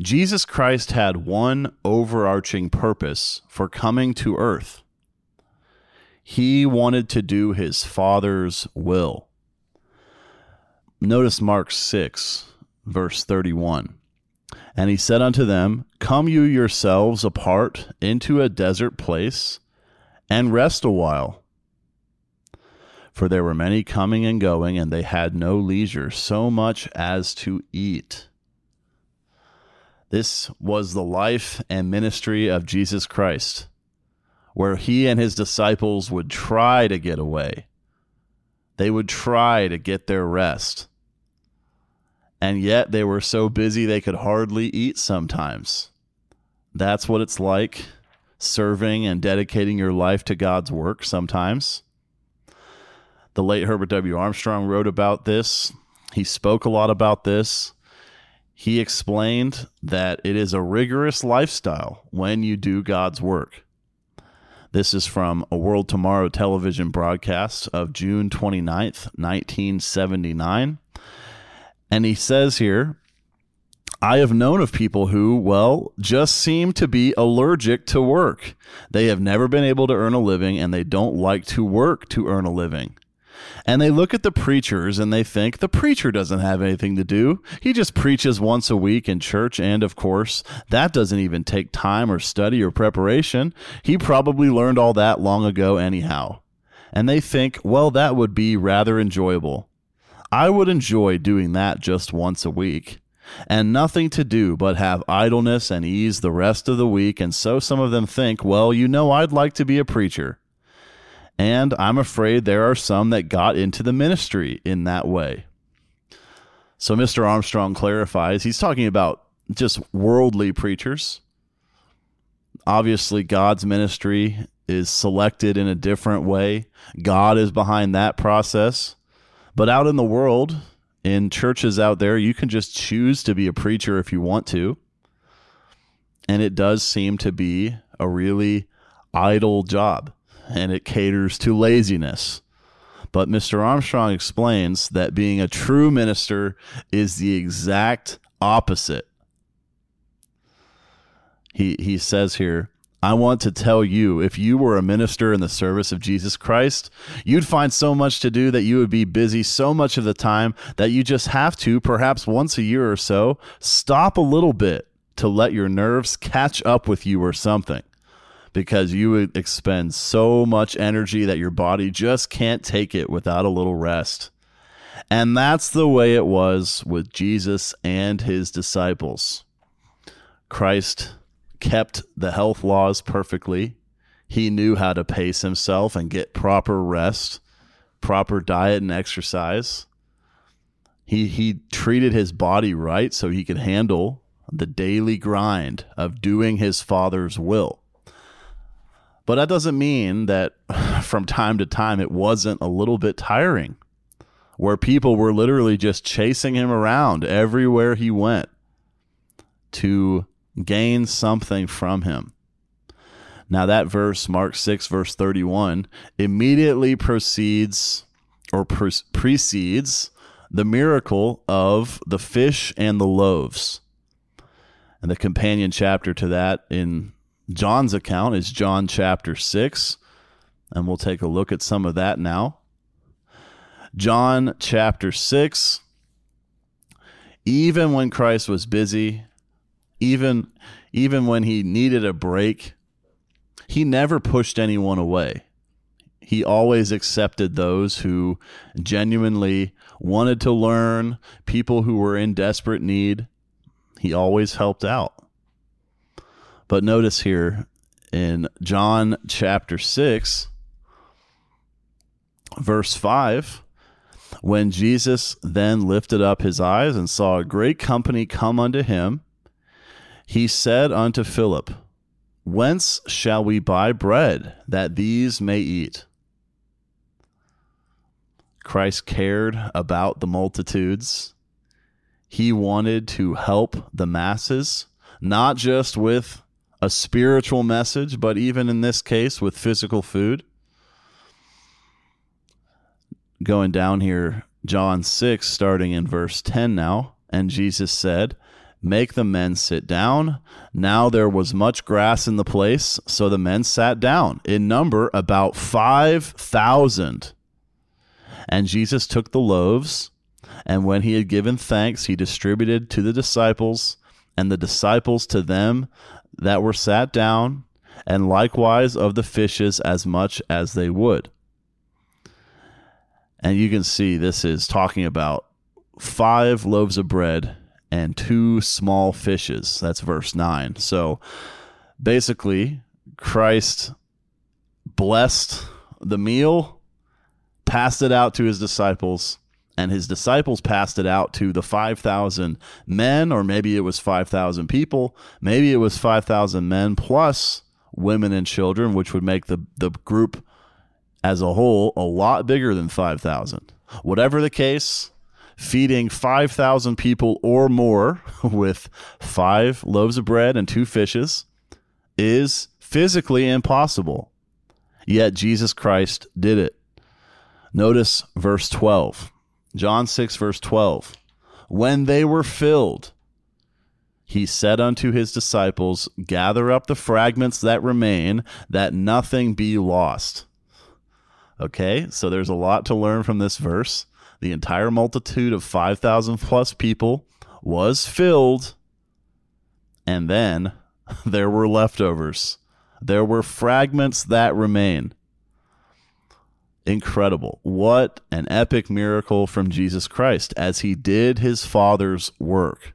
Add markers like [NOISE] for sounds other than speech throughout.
Jesus Christ had one overarching purpose for coming to earth. He wanted to do his Father's will. Notice Mark 6, verse 31. And he said unto them, Come you yourselves apart into a desert place and rest a while. For there were many coming and going, and they had no leisure so much as to eat. This was the life and ministry of Jesus Christ, where he and his disciples would try to get away. They would try to get their rest. And yet they were so busy they could hardly eat sometimes. That's what it's like serving and dedicating your life to God's work sometimes. The late Herbert W. Armstrong wrote about this. He spoke a lot about this. He explained that it is a rigorous lifestyle when you do God's work. This is from a World Tomorrow television broadcast of June 29th, 1979. And he says here, I have known of people who, well, just seem to be allergic to work. They have never been able to earn a living and they don't like to work to earn a living. And they look at the preachers and they think the preacher doesn't have anything to do. He just preaches once a week in church. And of course, that doesn't even take time or study or preparation. He probably learned all that long ago, anyhow. And they think, well, that would be rather enjoyable. I would enjoy doing that just once a week and nothing to do but have idleness and ease the rest of the week. And so some of them think, well, you know, I'd like to be a preacher. And I'm afraid there are some that got into the ministry in that way. So Mr. Armstrong clarifies he's talking about just worldly preachers. Obviously, God's ministry is selected in a different way, God is behind that process. But out in the world, in churches out there, you can just choose to be a preacher if you want to. And it does seem to be a really idle job and it caters to laziness. But Mr. Armstrong explains that being a true minister is the exact opposite. He, he says here, I want to tell you if you were a minister in the service of Jesus Christ, you'd find so much to do that you would be busy so much of the time that you just have to, perhaps once a year or so, stop a little bit to let your nerves catch up with you or something because you would expend so much energy that your body just can't take it without a little rest. And that's the way it was with Jesus and his disciples. Christ kept the health laws perfectly. He knew how to pace himself and get proper rest, proper diet and exercise. He he treated his body right so he could handle the daily grind of doing his father's will. But that doesn't mean that [LAUGHS] from time to time it wasn't a little bit tiring, where people were literally just chasing him around everywhere he went to gain something from him. Now, that verse, Mark 6, verse 31, immediately proceeds or pre- precedes the miracle of the fish and the loaves. And the companion chapter to that in John's account is John chapter 6, and we'll take a look at some of that now. John chapter 6 even when Christ was busy, even even when he needed a break, he never pushed anyone away. He always accepted those who genuinely wanted to learn, people who were in desperate need. He always helped out. But notice here in John chapter 6, verse 5, when Jesus then lifted up his eyes and saw a great company come unto him, He said unto Philip, Whence shall we buy bread that these may eat? Christ cared about the multitudes. He wanted to help the masses, not just with a spiritual message, but even in this case with physical food. Going down here, John 6, starting in verse 10 now. And Jesus said, Make the men sit down. Now there was much grass in the place, so the men sat down, in number about 5,000. And Jesus took the loaves, and when he had given thanks, he distributed to the disciples, and the disciples to them that were sat down, and likewise of the fishes as much as they would. And you can see this is talking about five loaves of bread and two small fishes. That's verse 9. So basically, Christ blessed the meal, passed it out to his disciples, and his disciples passed it out to the 5,000 men, or maybe it was 5,000 people. Maybe it was 5,000 men plus women and children, which would make the, the group as a whole a lot bigger than 5,000. Whatever the case, feeding 5,000 people or more [LAUGHS] with five loaves of bread and two fishes is physically impossible. Yet Jesus Christ did it. Notice verse 12. John 6, verse 12. When they were filled, he said unto his disciples, Gather up the fragments that remain, that nothing be lost. Okay, so there's a lot to learn from this verse. The entire multitude of 5,000 plus people was filled, and then [LAUGHS] there were leftovers. There were fragments that remain incredible. What an epic miracle from Jesus Christ as he did his Father's work.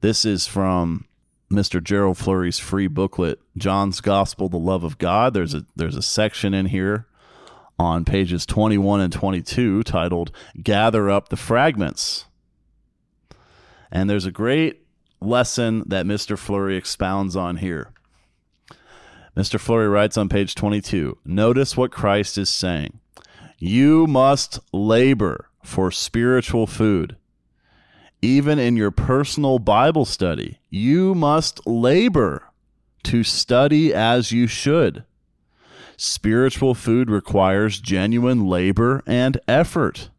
This is from Mr. Gerald Flurry's free booklet, John's Gospel, the Love of God. There's a there's a section in here on pages 21 and 22 titled Gather Up the Fragments. And there's a great lesson that Mr. Flurry expounds on here. Mr. Flurry writes on page 22 Notice what Christ is saying. You must labor for spiritual food. Even in your personal Bible study, you must labor to study as you should. Spiritual food requires genuine labor and effort.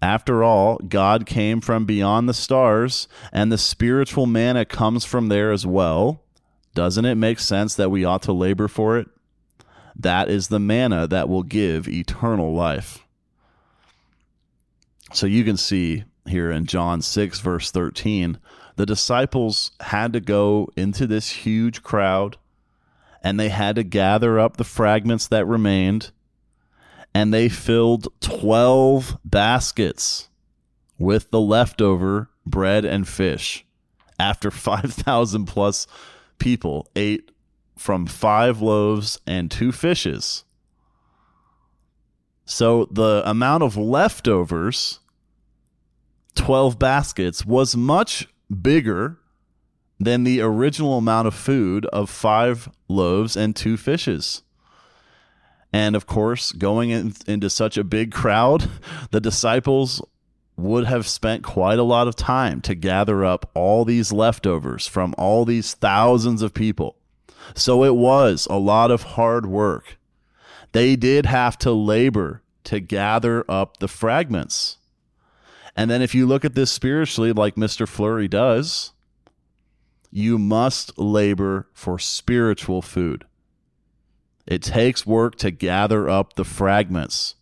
After all, God came from beyond the stars, and the spiritual manna comes from there as well. Doesn't it make sense that we ought to labor for it? That is the manna that will give eternal life. So you can see here in John 6, verse 13, the disciples had to go into this huge crowd and they had to gather up the fragments that remained and they filled 12 baskets with the leftover bread and fish after [LAUGHS] 5,000 plus people ate from five loaves and two fishes. So the amount of leftovers, 12 baskets, was much bigger than the original amount of food of five loaves and two fishes. And of course, going in, into such a big crowd, [LAUGHS] the disciples would have spent quite a lot of time to gather up all these leftovers from all these thousands of people. So it was a lot of hard work. They did have to labor to gather up the fragments. And then if you look at this spiritually, like Mr. Flurry does, you must labor for spiritual food. It takes work to gather up the fragments.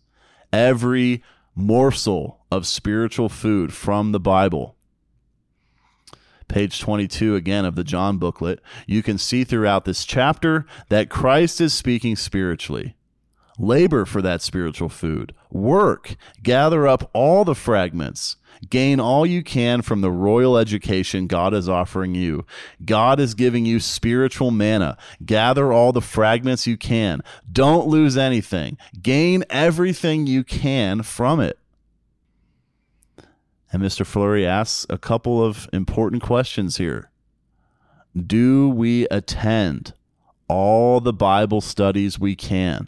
Every morsel of spiritual food from the Bible. Page 22 again of the John booklet, you can see throughout this chapter that Christ is speaking spiritually. Labor for that spiritual food. Work. Gather up all the fragments. Gain all you can from the royal education God is offering you. God is giving you spiritual manna. Gather all the fragments you can. Don't lose anything. Gain everything you can from it. And Mr. Flurry asks a couple of important questions here. Do we attend all the Bible studies we can?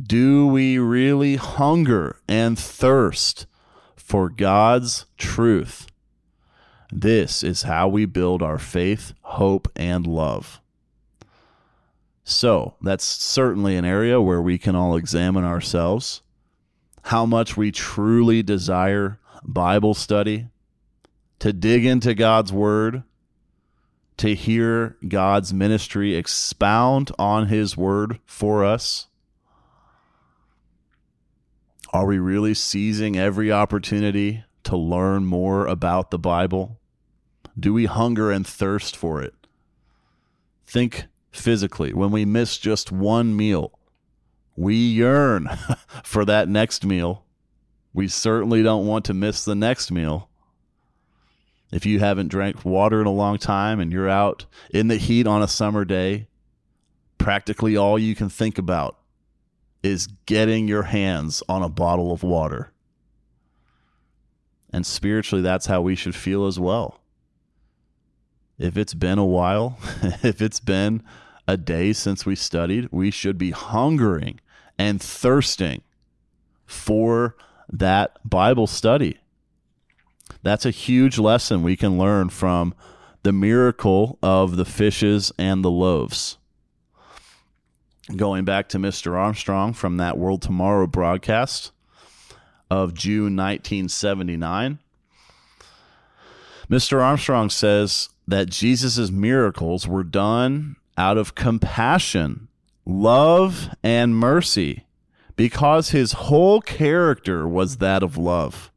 Do we really hunger and thirst for God's truth? This is how we build our faith, hope, and love. So, that's certainly an area where we can all examine ourselves how much we truly desire Bible study, to dig into God's Word, to hear God's ministry expound on His Word for us. Are we really seizing every opportunity to learn more about the Bible? Do we hunger and thirst for it? Think physically. When we miss just one meal, we yearn [LAUGHS] for that next meal. We certainly don't want to miss the next meal. If you haven't drank water in a long time and you're out in the heat on a summer day, practically all you can think about is getting your hands on a bottle of water. And spiritually, that's how we should feel as well. If it's been a while, [LAUGHS] if it's been a day since we studied, we should be hungering and thirsting for that Bible study. That's a huge lesson we can learn from the miracle of the fishes and the loaves. Going back to Mr. Armstrong from that World Tomorrow broadcast of June 1979, Mr. Armstrong says that Jesus' miracles were done out of compassion, love, and mercy, because his whole character was that of love.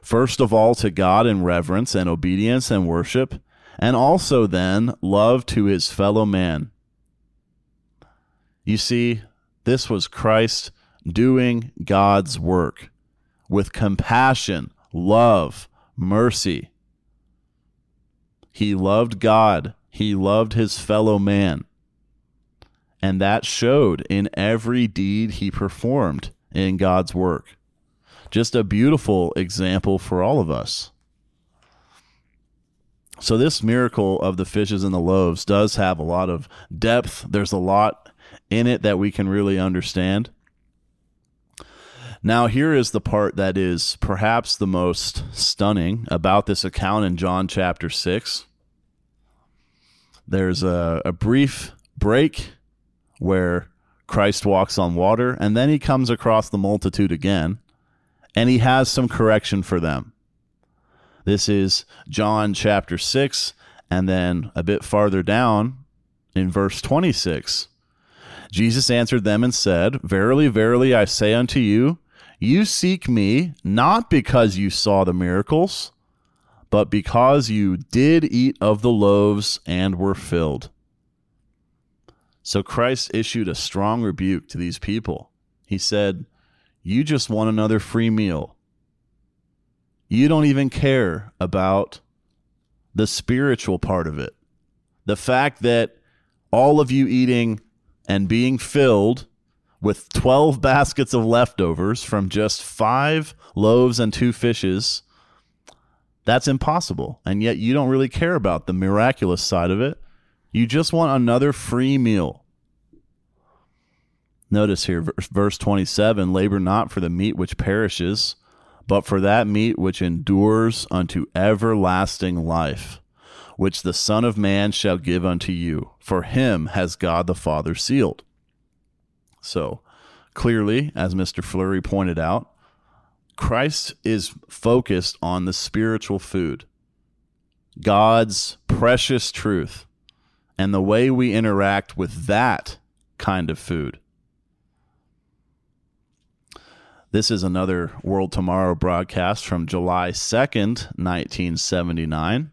First of all, to God in reverence and obedience and worship, and also then love to his fellow man. You see, this was Christ doing God's work with compassion, love, mercy. He loved God he loved his fellow man. And that showed in every deed he performed in God's work. Just a beautiful example for all of us. So, this miracle of the fishes and the loaves does have a lot of depth. There's a lot in it that we can really understand. Now, here is the part that is perhaps the most stunning about this account in John chapter 6. There's a, a brief break where Christ walks on water, and then he comes across the multitude again, and he has some correction for them. This is John chapter 6, and then a bit farther down in verse 26. Jesus answered them and said, Verily, verily, I say unto you, you seek me not because you saw the miracles but because you did eat of the loaves and were filled. So Christ issued a strong rebuke to these people. He said, You just want another free meal. You don't even care about the spiritual part of it. The fact that all of you eating and being filled with 12 baskets of leftovers from just five loaves and two fishes that's impossible. And yet you don't really care about the miraculous side of it. You just want another free meal. Notice here, verse 27 labor not for the meat which perishes, but for that meat which endures unto everlasting life, which the Son of Man shall give unto you. For him has God the Father sealed. So, clearly, as Mr. Flurry pointed out, Christ is focused on the spiritual food, God's precious truth, and the way we interact with that kind of food. This is another World Tomorrow broadcast from July 2nd, 1979.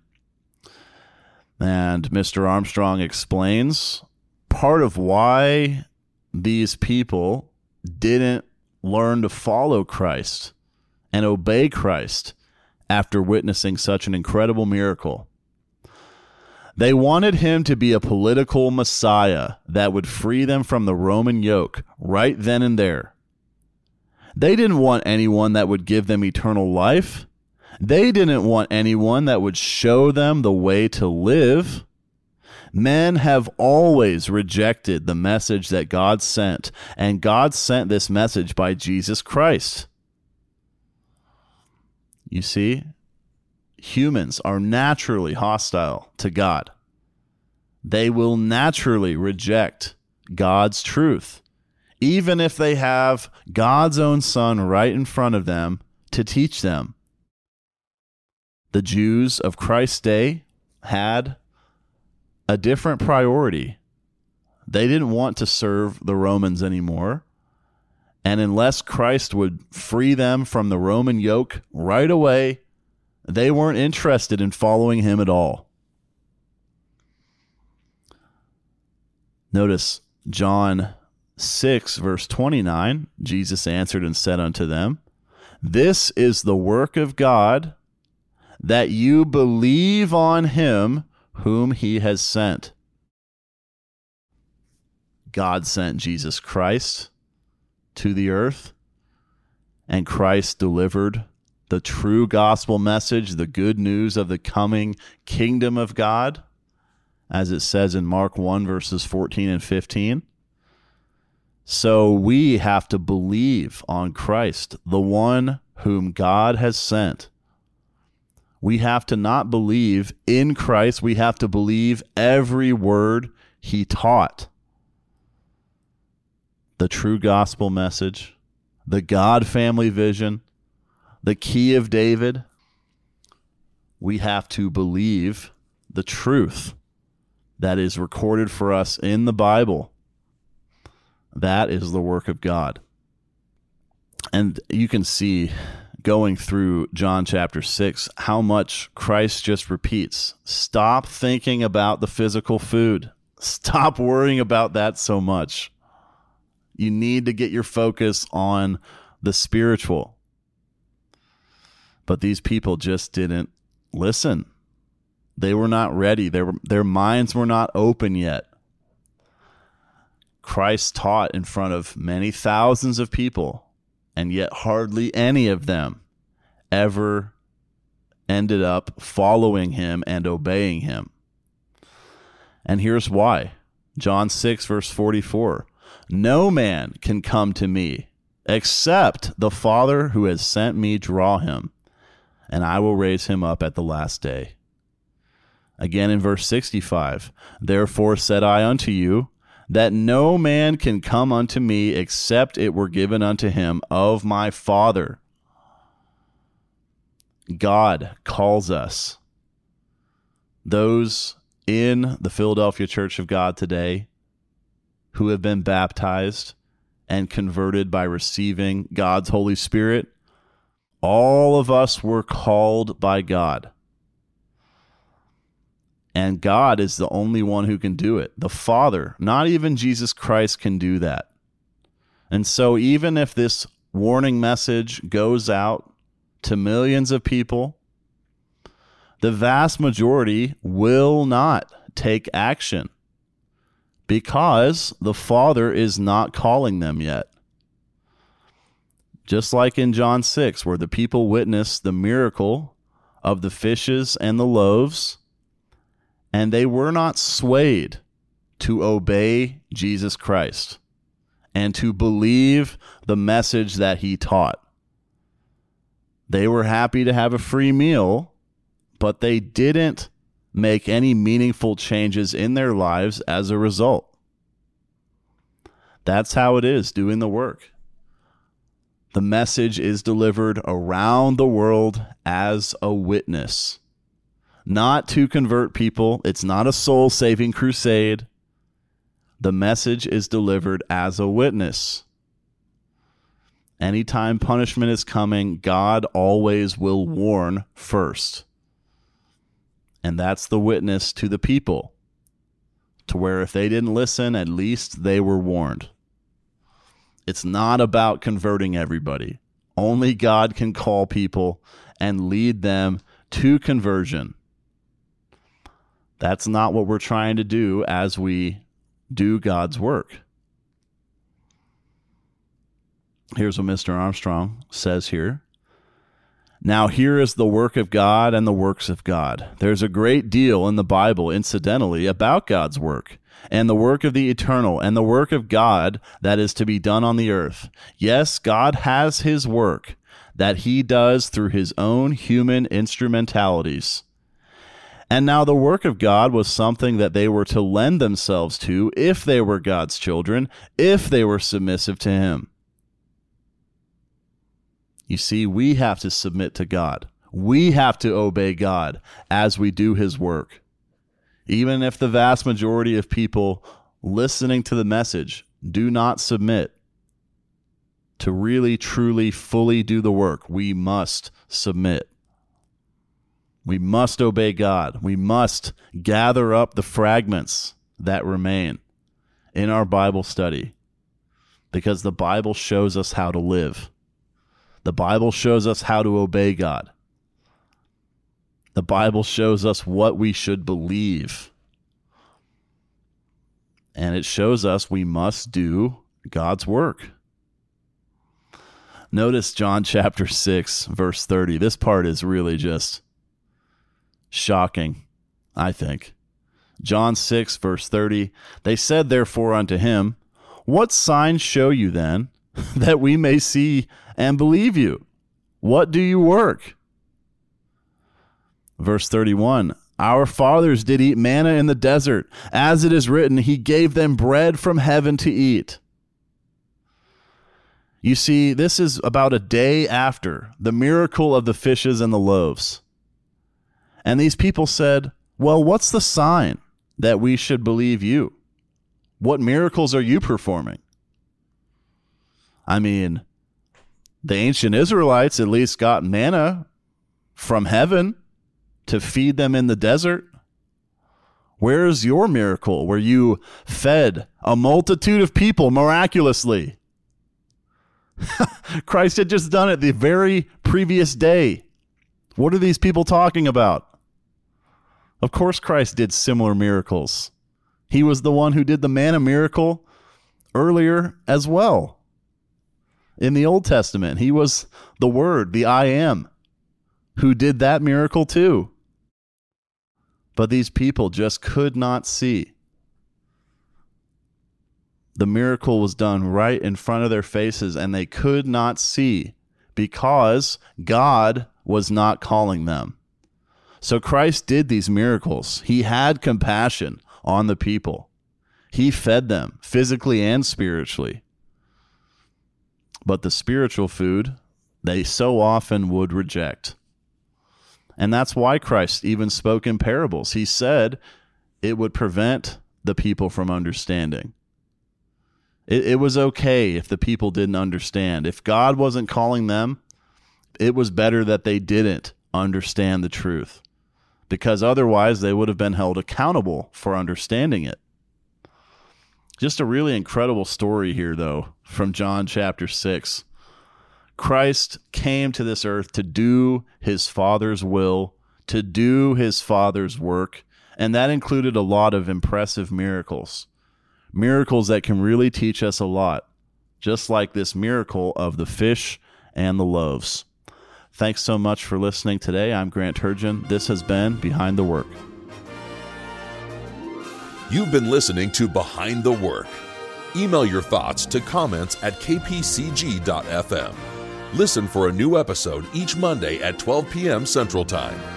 And Mr. Armstrong explains part of why these people didn't learn to follow Christ and obey Christ after witnessing such an incredible miracle. They wanted him to be a political messiah that would free them from the Roman yoke right then and there. They didn't want anyone that would give them eternal life. They didn't want anyone that would show them the way to live. Men have always rejected the message that God sent, and God sent this message by Jesus Christ. You see, humans are naturally hostile to God. They will naturally reject God's truth, even if they have God's own Son right in front of them to teach them. The Jews of Christ's day had a different priority. They didn't want to serve the Romans anymore. And unless Christ would free them from the Roman yoke right away, they weren't interested in following him at all. Notice John 6, verse 29 Jesus answered and said unto them, This is the work of God, that you believe on him whom he has sent. God sent Jesus Christ to the earth, and Christ delivered the true gospel message, the good news of the coming kingdom of God, as it says in Mark 1, verses 14 and 15. So we have to believe on Christ, the one whom God has sent we have to not believe in Christ, we have to believe every word he taught. The true gospel message, the God family vision, the key of David. We have to believe the truth that is recorded for us in the Bible. That is the work of God. And you can see going through John chapter 6 how much Christ just repeats. Stop thinking about the physical food. Stop worrying about that so much. You need to get your focus on the spiritual. But these people just didn't listen. They were not ready. Their, their minds were not open yet. Christ taught in front of many thousands of people and yet hardly any of them ever ended up following him and obeying him. And here's why John 6, verse 44 No man can come to me except the Father who has sent me draw him, and I will raise him up at the last day. Again in verse 65 Therefore said I unto you, that no man can come unto me except it were given unto him of my Father. God calls us, those in the Philadelphia Church of God today who have been baptized and converted by receiving God's Holy Spirit, all of us were called by God. And God is the only one who can do it. The Father, not even Jesus Christ, can do that. And so, even if this warning message goes out to millions of people, the vast majority will not take action because the Father is not calling them yet. Just like in John 6, where the people witnessed the miracle of the fishes and the loaves and they were not swayed to obey Jesus Christ and to believe the message that he taught. They were happy to have a free meal, but they didn't make any meaningful changes in their lives as a result. That's how it is doing the work. The message is delivered around the world as a witness not to convert people. It's not a soul saving crusade. The message is delivered as a witness. Anytime punishment is coming, God always will warn first. And that's the witness to the people, to where if they didn't listen, at least they were warned. It's not about converting everybody. Only God can call people and lead them to conversion. That's not what we're trying to do as we do God's work. Here's what Mr. Armstrong says here. Now, here is the work of God and the works of God. There's a great deal in the Bible, incidentally, about God's work and the work of the eternal and the work of God that is to be done on the earth. Yes, God has his work that he does through his own human instrumentalities. And now the work of God was something that they were to lend themselves to if they were God's children, if they were submissive to him. You see, we have to submit to God. We have to obey God as we do his work. Even if the vast majority of people listening to the message do not submit to really, truly, fully do the work, we must submit. We must obey God. We must gather up the fragments that remain in our Bible study because the Bible shows us how to live. The Bible shows us how to obey God. The Bible shows us what we should believe. And it shows us we must do God's work. Notice John [LAUGHS] chapter 6, verse 30. This part is really just shocking, I think. John 6, verse 30. They said, therefore, unto him, What signs show you then [LAUGHS] that we may see and believe you. What do you work? Verse 31 Our fathers did eat manna in the desert. As it is written, He gave them bread from heaven to eat. You see, this is about a day after the miracle of the fishes and the loaves. And these people said, Well, what's the sign that we should believe you? What miracles are you performing? I mean, the ancient Israelites at least got manna from heaven to feed them in the desert. Where's your miracle where you fed a multitude of people miraculously? [LAUGHS] Christ had just done it the very previous day. What are these people talking about? Of course, Christ did similar miracles. He was the one who did the manna miracle earlier as well in the Old Testament. He was the Word, the I am, who did that miracle too. But these people just could not see. The miracle was done right in front of their faces, and they could not see because God was not calling them. So Christ did these miracles. He had compassion on the people. He fed them physically and spiritually. But the spiritual food, they so often would reject. And that's why Christ even spoke in parables. He said it would prevent the people from understanding. It, it, was okay if the people didn't understand. If God wasn't calling them, it was better that they didn't understand the truth because otherwise they would have been held accountable for understanding it. Just a really incredible story here, though, from John chapter 6. Christ came to this earth to do his Father's will, to do his Father's work, and that included a lot of impressive miracles. Miracles that can really teach us a lot, just like this miracle of the fish and the loaves. Thanks so much for listening today. I'm Grant Turgeon. This has been Behind the Work. You've been listening to Behind the Work. Email your thoughts to comments at kpcg.fm. Listen for a new episode each Monday at 12 p.m. Central Time.